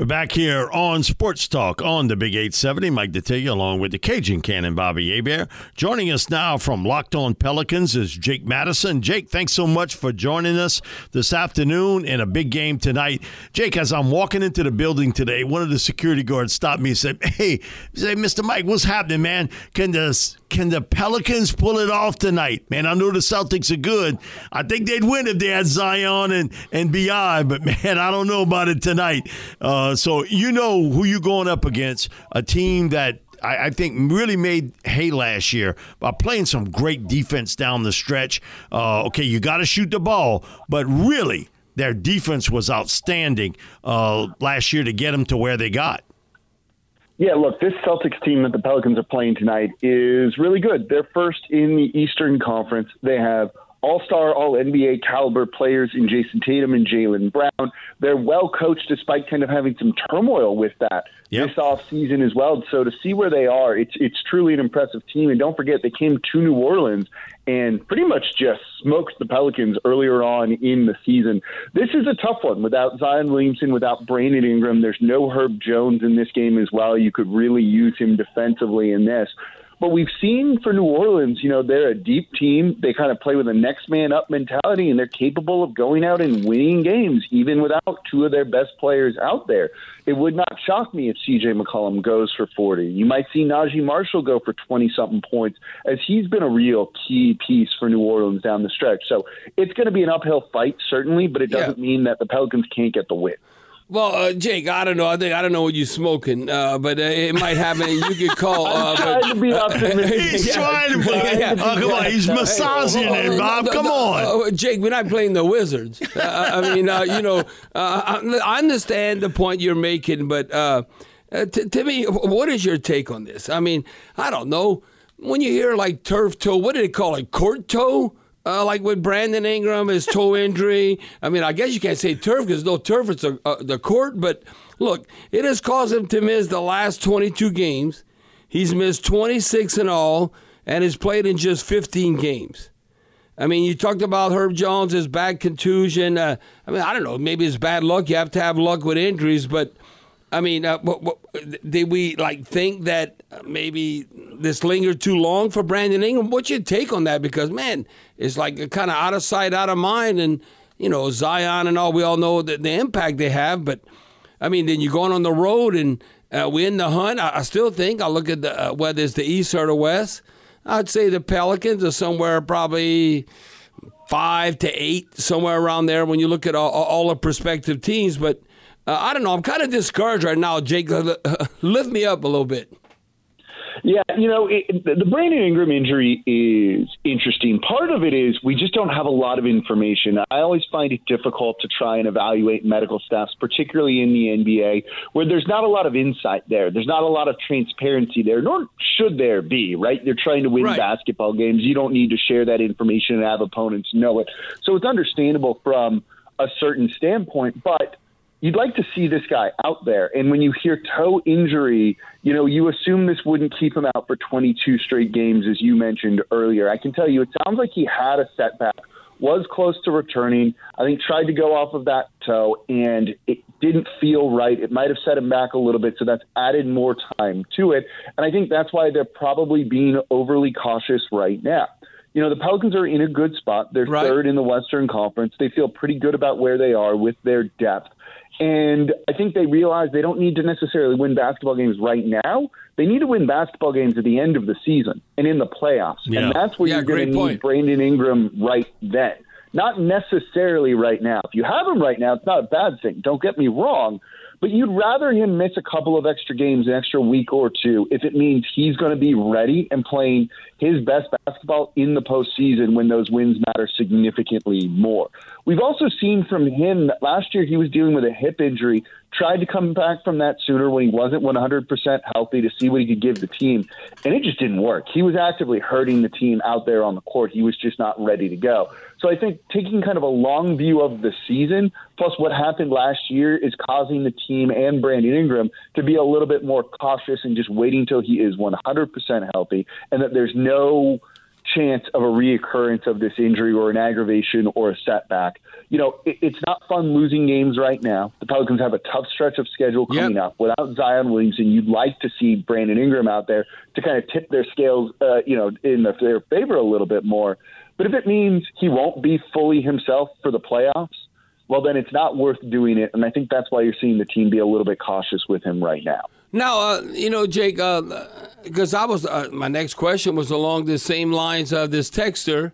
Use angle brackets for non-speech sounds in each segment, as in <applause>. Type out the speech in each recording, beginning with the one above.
We're back here on Sports Talk on the Big 870. Mike Detillier along with the Cajun Cannon Bobby Hebert. Joining us now from Locked On Pelicans is Jake Madison. Jake, thanks so much for joining us this afternoon in a big game tonight. Jake, as I'm walking into the building today, one of the security guards stopped me and said, Hey, say, Mr. Mike, what's happening, man? Can the can the Pelicans pull it off tonight? Man, I know the Celtics are good. I think they'd win if they had Zion and, and BI, but <laughs> man, I don't know about it tonight. Uh, so you know who you're going up against, a team that I, I think really made hay last year by playing some great defense down the stretch. Uh, okay, you got to shoot the ball, but really, their defense was outstanding uh, last year to get them to where they got. Yeah, look, this Celtics team that the Pelicans are playing tonight is really good. They're first in the Eastern Conference. They have all star, all NBA caliber players in Jayson Tatum and Jaylen Brown. They're well coached despite kind of having some turmoil with that Yep. this off season as well. So to see where they are, it's it's truly an impressive team. And don't forget they came to New Orleans and pretty much just smoked the Pelicans earlier on in the season. This is a tough one without Zion Williamson, without Brandon Ingram. There's no Herb Jones in this game as well. You could really use him defensively in this. But we've seen for New Orleans, you know, they're a deep team. They kind of play with a next man up mentality, and they're capable of going out and winning games, even without two of their best players out there. It would not shock me if CJ McCollum goes for 40. You might see Naji Marshall go for 20 something points, as he's been a real key piece for New Orleans down the stretch. So it's going to be an uphill fight, certainly, but it doesn't mean that the Pelicans can't get the win. Well, uh, Jake, I don't know. I think I don't know what you're smoking, uh, but uh, it might happen. You could call. <laughs> Uh, I'm trying but, to be optimistic. <laughs> He's Yeah. trying to play. <laughs> Yeah. Oh, come on. He's massaging it, Bob. Come on. Uh, Jake, we're not playing the Wizards. Uh, I mean, uh, you know, uh, I I understand the point you're making, but uh, uh, t- to me, what is your take on this? I mean, I don't know. When you hear like turf toe, what do they call it? Court toe? Uh, like with Brandon Ingram, his toe injury. I mean, I guess you can't say turf because no turf, it's a, uh, the court. But look, it has caused him to miss the last 22 games. He's missed 26 in all and has played in just 15 games. I mean, you talked about Herb Jones, his back contusion. Uh, I mean, I don't know, maybe it's bad luck. You have to have luck with injuries, but I mean, uh, what, what, did we like think that maybe this lingered too long for Brandon Ingram? What's your take on that? Because man, it's like kind of out of sight, out of mind, and you know Zion and all. We all know the, the impact they have, but I mean, then you're going on the road and uh, we in the hunt. I, I still think I look at the, uh, whether it's the East or the West. I'd say the Pelicans are somewhere probably five to eight, somewhere around there. When you look at all, all the prospective teams, but uh, I don't know. I'm kind of discouraged right now, Jake. Lift me up a little bit. Yeah, you know, it, the Brandon Ingram injury is interesting. Part of it is we just don't have a lot of information. I always find it difficult to try and evaluate medical staffs, particularly in the NBA, where there's not a lot of insight there. There's not a lot of transparency there, nor should there be, right? They're trying to win Right. basketball games. You don't need to share that information and have opponents know it. So it's understandable from a certain standpoint, but you'd like to see this guy out there. And when you hear toe injury, you know, you assume this wouldn't keep him out for 22 straight games, as you mentioned earlier. I can tell you, it sounds like he had a setback, was close to returning. I think tried to go off of that toe, and it didn't feel right. It might have set him back a little bit, so that's added more time to it. And I think that's why they're probably being overly cautious right now. You know, the Pelicans are in a good spot. They're Right. third in the Western Conference. They feel pretty good about where they are with their depth. And I think they realize they don't need to necessarily win basketball games right now. They need to win basketball games at the end of the season and in the playoffs. Yeah. And that's where Yeah, you're going to need. Brandon Ingram right then. Not necessarily right now. If you have him right now, it's not a bad thing. Don't get me wrong. But you'd rather him miss a couple of extra games, an extra week or two, if it means he's going to be ready and playing his best basketball in the postseason when those wins matter significantly more. We've also seen from him that last year he was dealing with a hip injury, tried to come back from that sooner when he wasn't 100% healthy to see what he could give the team, and it just didn't work. He was actively hurting the team out there on the court. He was just not ready to go. So I think taking kind of a long view of the season, plus what happened last year, is causing the team and Brandon Ingram to be a little bit more cautious and just waiting until he is 100% healthy and that there's no chance of a reoccurrence of this injury or an aggravation or a setback. You know, it, it's not fun losing games right now. The Pelicans have a tough stretch of schedule coming Yep. up. Without Zion Williamson, you'd like to see Brandon Ingram out there to kind of tip their scales, uh, you know, in the, their favor a little bit more. But if it means he won't be fully himself for the playoffs, well, then it's not worth doing it. And I think that's why you're seeing the team be a little bit cautious with him right now. Now, uh, you know, Jake, because I was uh, my next question was along the same lines of this texter,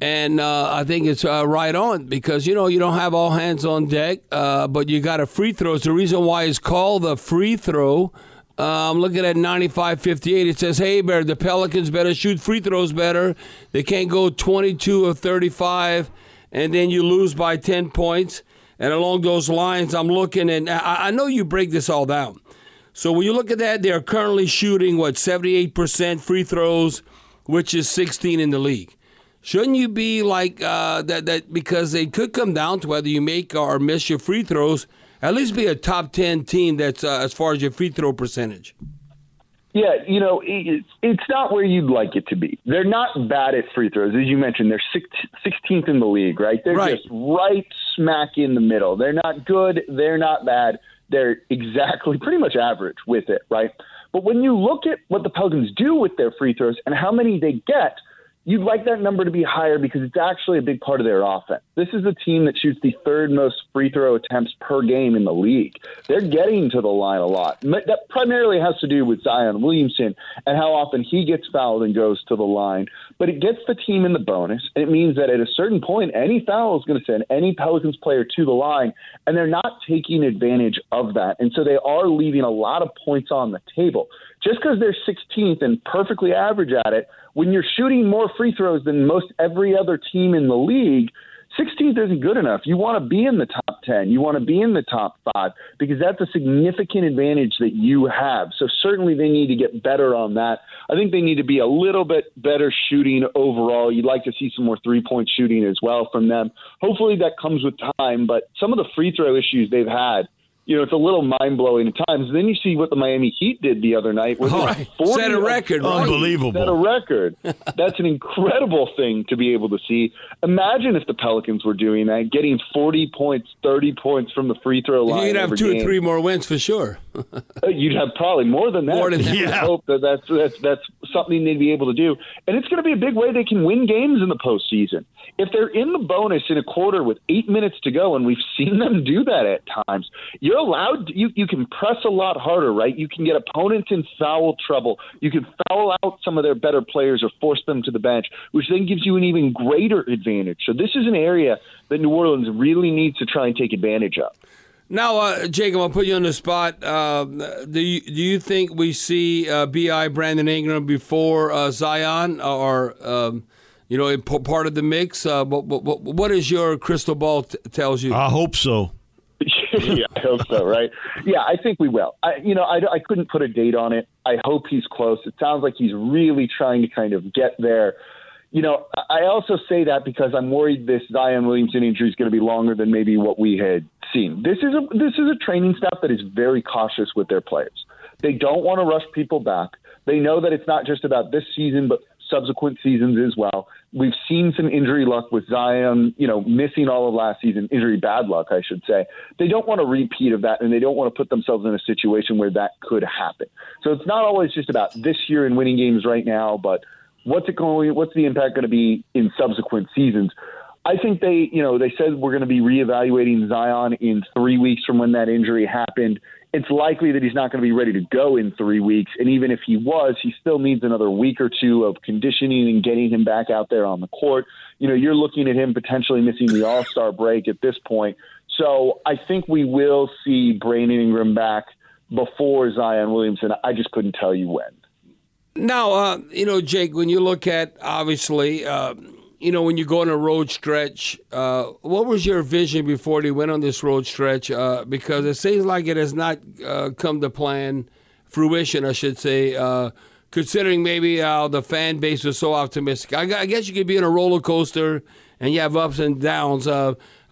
and uh, I think it's uh, right on because you know you don't have all hands on deck, uh, but you got a free throw. It's the reason why it's called the free throw. Uh, I'm looking at 95-58. It says, "Hey, Bear, the Pelicans better shoot free throws better. They can't go 22 of 35, and then you lose by 10 points." And along those lines, I'm looking, and I, I know you break this all down. So when you look at that, they're currently shooting what 78% free throws, which is 16 in the league. Shouldn't you be like uh, that? That because they could come down to whether you make or miss your free throws. At least be a top 10 team that's uh, as far as your free throw percentage. Yeah, you know, it, it's not where you'd like it to be. They're not bad at free throws. As you mentioned, they're six, 16th in the league, right? They're Right. just right smack in the middle. They're not good. They're not bad. They're exactly pretty much average with it, right? But when you look at what the Pelicans do with their free throws and how many they get, you'd like that number to be higher because it's actually a big part of their offense. This is a team that shoots the third most free throw attempts per game in the league. They're getting to the line a lot. That primarily has to do with Zion Williamson and how often he gets fouled and goes to the line. But it gets the team in the bonus. And it means that at a certain point, any foul is going to send any Pelicans player to the line, and they're not taking advantage of that. And so they are leaving a lot of points on the table. Just because they're 16th and perfectly average at it, when you're shooting more free throws than most every other team in the league, 16th isn't good enough. You want to be in the top 10. You want to be in the top five because that's a significant advantage that you have. So certainly they need to get better on that. I think they need to be a little bit better shooting overall. You'd like to see some more three point shooting as well from them. Hopefully that comes with time, but some of the free throw issues they've had you know, it's a little mind blowing at times. Then you see what the Miami Heat did the other night. Where they Oh, right. Set a record, right? Unbelievable. Set a record. <laughs> That's an incredible thing to be able to see. Imagine if the Pelicans were doing that, getting 40 points, 30 points from the free throw line. You'd have every two game. or three more wins for sure. <laughs> Uh, You'd have probably more than that. More than that. You would Yeah. hope that that's, that's that's something they'd be able to do, and it's going to be a big way they can win games in the postseason. If they're in the bonus in a quarter with eight minutes to go, and we've seen them do that at times, you're allowed. You you can press a lot harder, right? You can get opponents in foul trouble. You can foul out some of their better players or force them to the bench, which then gives you an even greater advantage. So this is an area that New Orleans really needs to try and take advantage of. Now, uh, Jacob, I'll put you on the spot. Uh, do you, do you think we see uh, Bi Brandon Ingram before uh, Zion, or um, you know, part of the mix? Uh, what, what, what is your crystal ball t- tells you? I hope so. <laughs> yeah, I hope so. Right? Yeah, I think we will. I, you know, I, I couldn't put a date on it. I hope he's close. It sounds like he's really trying to kind of get there. You know, I also say that because I'm worried this Zion Williamson injury is going to be longer than maybe what we had seen. This is a this is a training staff that is very cautious with their players. They don't want to rush people back. They know that it's not just about this season, but subsequent seasons as well. We've seen some injury luck with Zion, you know, missing all of last season, injury bad luck, I should say. They don't want a repeat of that, and they don't want to put themselves in a situation where that could happen. So it's not always just about this year and winning games right now, but What's it going? What's the impact going to be in subsequent seasons? I think they, you know, they said we're going to be reevaluating Zion in three weeks from when that injury happened. It's likely that he's not going to be ready to go in three weeks. And even if he was, he still needs another week or two of conditioning and getting him back out there on the court. You know, you're looking at him potentially missing the All Star break at this point. So I think we will see Brandon Ingram back before Zion Williamson. I just couldn't tell you when. Now, uh, you know, Jake, when you look at obviously, uh, you know, when you go on a road stretch, uh, what was your vision before they went on this road stretch? Uh, because it seems like it has not uh, come to plan, fruition, I should say. Uh, considering maybe how the fan base was so optimistic, I, I, guess you could be in a roller coaster and you have ups and downs.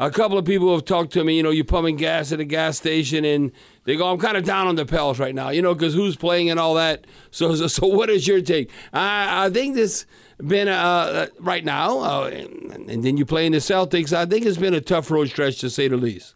A couple of people have talked to me. You know, you're pumping gas at a gas station and they go, I'm kind of down on the Pels right now, you know, because who's playing and all that. <laughs> So, so, so, what is your take? I, I think this been uh, uh, right now, uh, and, and then you play in the Celtics. I think it's been a tough road stretch to say the least.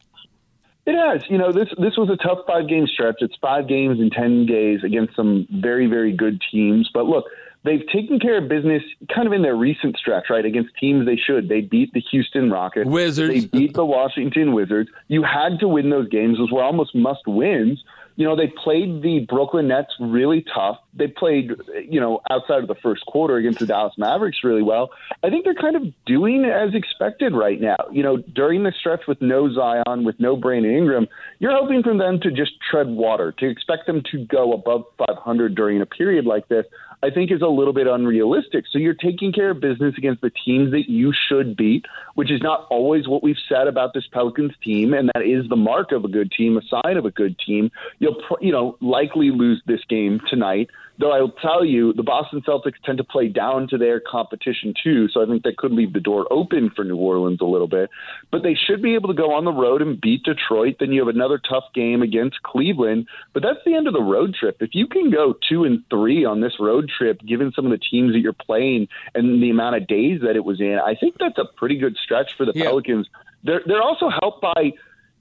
It has. You know, this this was a tough five game stretch. It's five games in ten days against some very very good teams. But look, they've taken care of business kind of in their recent stretch, right? Against teams they should. They beat the Houston Rockets. Wizards. They beat the Washington Wizards. You had to win those games. Those were almost must wins. You know, they played the Brooklyn Nets really tough. They played, you know, outside of the first quarter against the Dallas Mavericks really well. I think they're kind of doing as expected right now. You know, during the stretch with no Zion, with no Brandon Ingram, you're hoping for them to just tread water, to expect them to go above 500 during a period like this. I think is a little bit unrealistic. So you're taking care of business against the teams that you should beat, which is not always what we've said about this Pelicans team, and that is the mark of a good team, a sign of a good team. You'll you know likely lose this game tonight. Though I'll tell you, the Boston Celtics tend to play down to their competition too, so I think that could leave the door open for New Orleans a little bit. But they should be able to go on the road and beat Detroit. Then you have another tough game against Cleveland. But that's the end of the road trip. If you can go two and three on this road trip, given some of the teams that you're playing and the amount of days that it was in, I think that's a pretty good stretch for the yeah. Pelicans. They're they're also helped by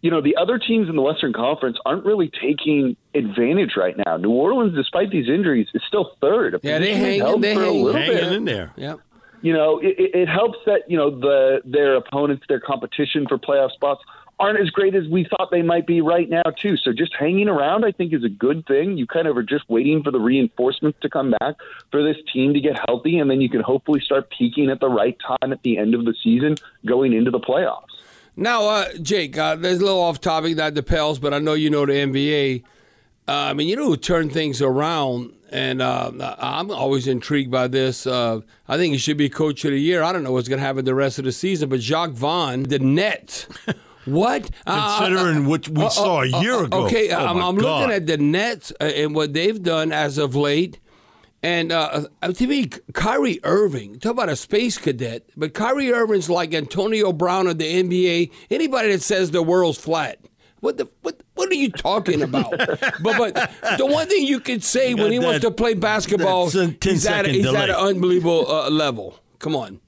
you know, the other teams in the Western Conference aren't really taking advantage right now. New Orleans, despite these injuries, is still third. Yeah, they hang, they hang, hanging in there. Yeah. You know, it, it helps that you know the their opponents, their competition for playoff spots aren't as great as we thought they might be right now too. So just hanging around, I think, is a good thing. You kind of are just waiting for the reinforcements to come back for this team to get healthy, and then you can hopefully start peaking at the right time at the end of the season, going into the playoffs. Now, uh, Jake, uh, there's a little off topic that the Pels, but I know you know the NBA. Uh, I mean, you know who turned things around, and uh, I'm always intrigued by this. Uh, I think he should be coach of the year. I don't know what's going to happen the rest of the season, but Jacque Vaughn, the net. <laughs> What? Uh, Considering what we saw a year ago. Okay, oh I'm, I'm looking at the Nets and what they've done as of late. And uh, uh, to me, Kyrie Irving, talk about a space cadet, but Kyrie Irving's like Antonio Brown of the NBA. Anybody that says the world's flat, what the what what are you talking about? <laughs> but but the one thing you can say you when he that, wants to play basketball, he's at, he's at an unbelievable uh, level. Come on.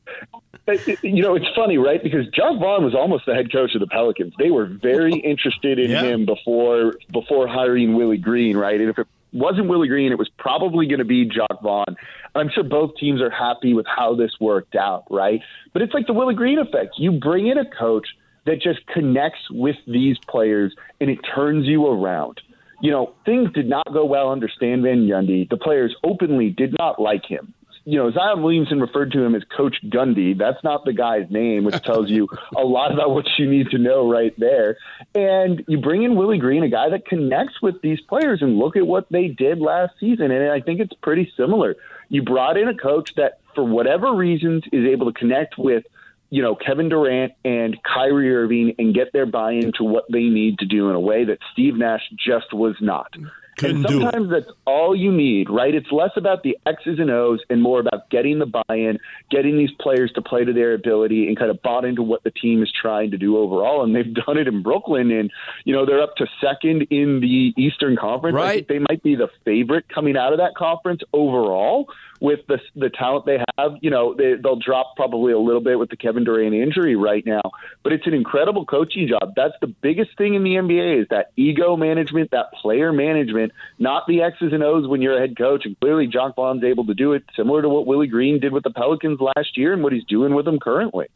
You know, it's funny, right? Because Jacque Vaughn was almost the head coach of the Pelicans. They were very <laughs> interested in yeah. him before before hiring Willie Green, right? And if it wasn't Willie Green, it was probably going to be Jacque Vaughn. I'm sure both teams are happy with how this worked out, right? But it's like the Willie Green effect. You bring in a coach that just connects with these players and it turns you around. You know, things did not go well under Stan Van Gundy. The players openly did not like him you know, Zion Williamson referred to him as Coach Gundy. That's not the guy's name, which <laughs> tells you a lot about what you need to know right there. And you bring in Willie Green, a guy that connects with these players, and look at what they did last season. And I think it's pretty similar. You brought in a coach that, for whatever reasons, is able to connect with you know, Kevin Durant and Kyrie Irving and get their buy in to what they need to do in a way that Steve Nash just was not. Couldn't and sometimes that's all you need, right? It's less about the X's and O's and more about getting the buy-in, getting these players to play to their ability, and kind of bought into what the team is trying to do overall. And they've <laughs> done it in Brooklyn, and you know they're up to second in the Eastern Conference. Right. I think they might be the favorite coming out of that conference overall, with the the talent they have. You know, they, they'll drop probably a little bit with the Kevin Durant injury right now, but it's an incredible coaching job. That's the biggest thing in the NBA is that ego management, that player management, not the X's and O's when you're a head coach. And clearly, Jacque Vaughn's able to do it, similar to what Willie Green did with the Pelicans last year and what he's doing with them currently.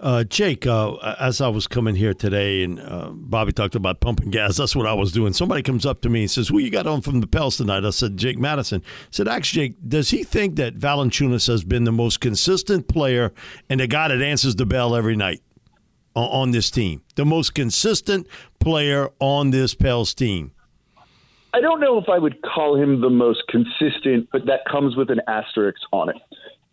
Uh, Jake, uh, as I was coming here today, and uh, Bobby talked about pumping gas. That's what I was doing. Somebody comes up to me and says, "Well, you got on from the Pels tonight." I said, "Jake Madison." I said, "Actually, Jake, does he think that Valanciunas has been the most consistent player and the guy that answers the bell every night on this team? The most consistent player on this Pels team?" I don't know if I would call him the most consistent, but that comes with an asterisk on it.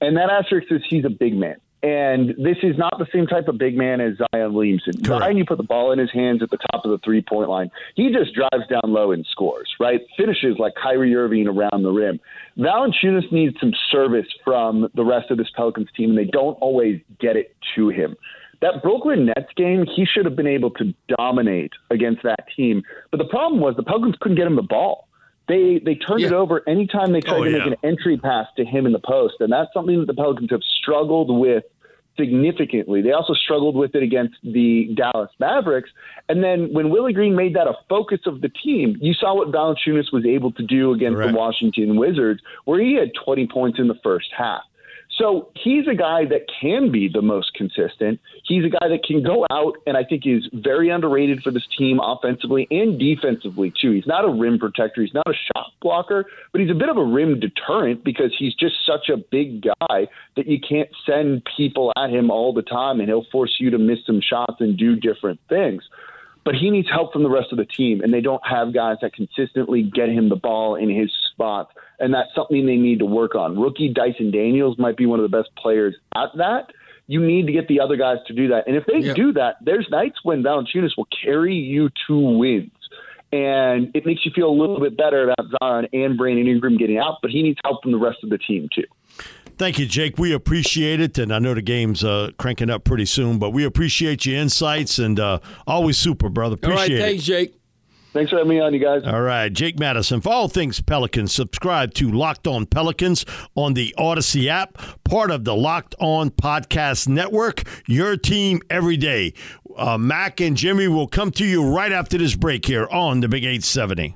And that asterisk is he's a big man. And this is not the same type of big man as Zion Williamson. Correct. Zion, you put the ball in his hands at the top of the three point line. He just drives down low and scores, right? Finishes like Kyrie Irving around the rim. Valanciunas needs some service from the rest of this Pelicans team, and they don't always get it to him. That Brooklyn Nets game, he should have been able to dominate against that team. But the problem was the Pelicans couldn't get him the ball. They they turned yeah. it over anytime they tried oh, to yeah. make an entry pass to him in the post, and that's something that the Pelicans have struggled with significantly. They also struggled with it against the Dallas Mavericks. And then when Willie Green made that a focus of the team, you saw what Valanciunas was able to do against the Washington Wizards, where he had 20 points in the first half. So he's a guy that can be the most consistent. He's a guy that can go out and I think is very underrated for this team offensively and defensively too. He's not a rim protector, he's not a shot blocker, but he's a bit of a rim deterrent because he's just such a big guy that you can't send people at him all the time and he'll force you to miss some shots and do different things but he needs help from the rest of the team, and they don't have guys that consistently get him the ball in his spots, and that's something they need to work on. Rookie Dyson Daniels might be one of the best players at that. You need to get the other guys to do that, and if they yep. do that, there's nights when Valanciunas will carry you to wins. And it makes you feel a little bit better about Zion and Brandon Ingram getting out, but he needs help from the rest of the team too. Thank you, Jake. We appreciate it, and I know the game's uh, cranking up pretty soon, but we appreciate your insights and uh, always super, brother. Appreciate all right, it. Thanks, Jake. Thanks for having me on, you guys. All right, Jake Madison. For all things Pelicans, subscribe to Locked On Pelicans on the Odyssey app, part of the Locked On Podcast Network. Your team every day. Uh, Mac and Jimmy will come to you right after this break here on the Big 870.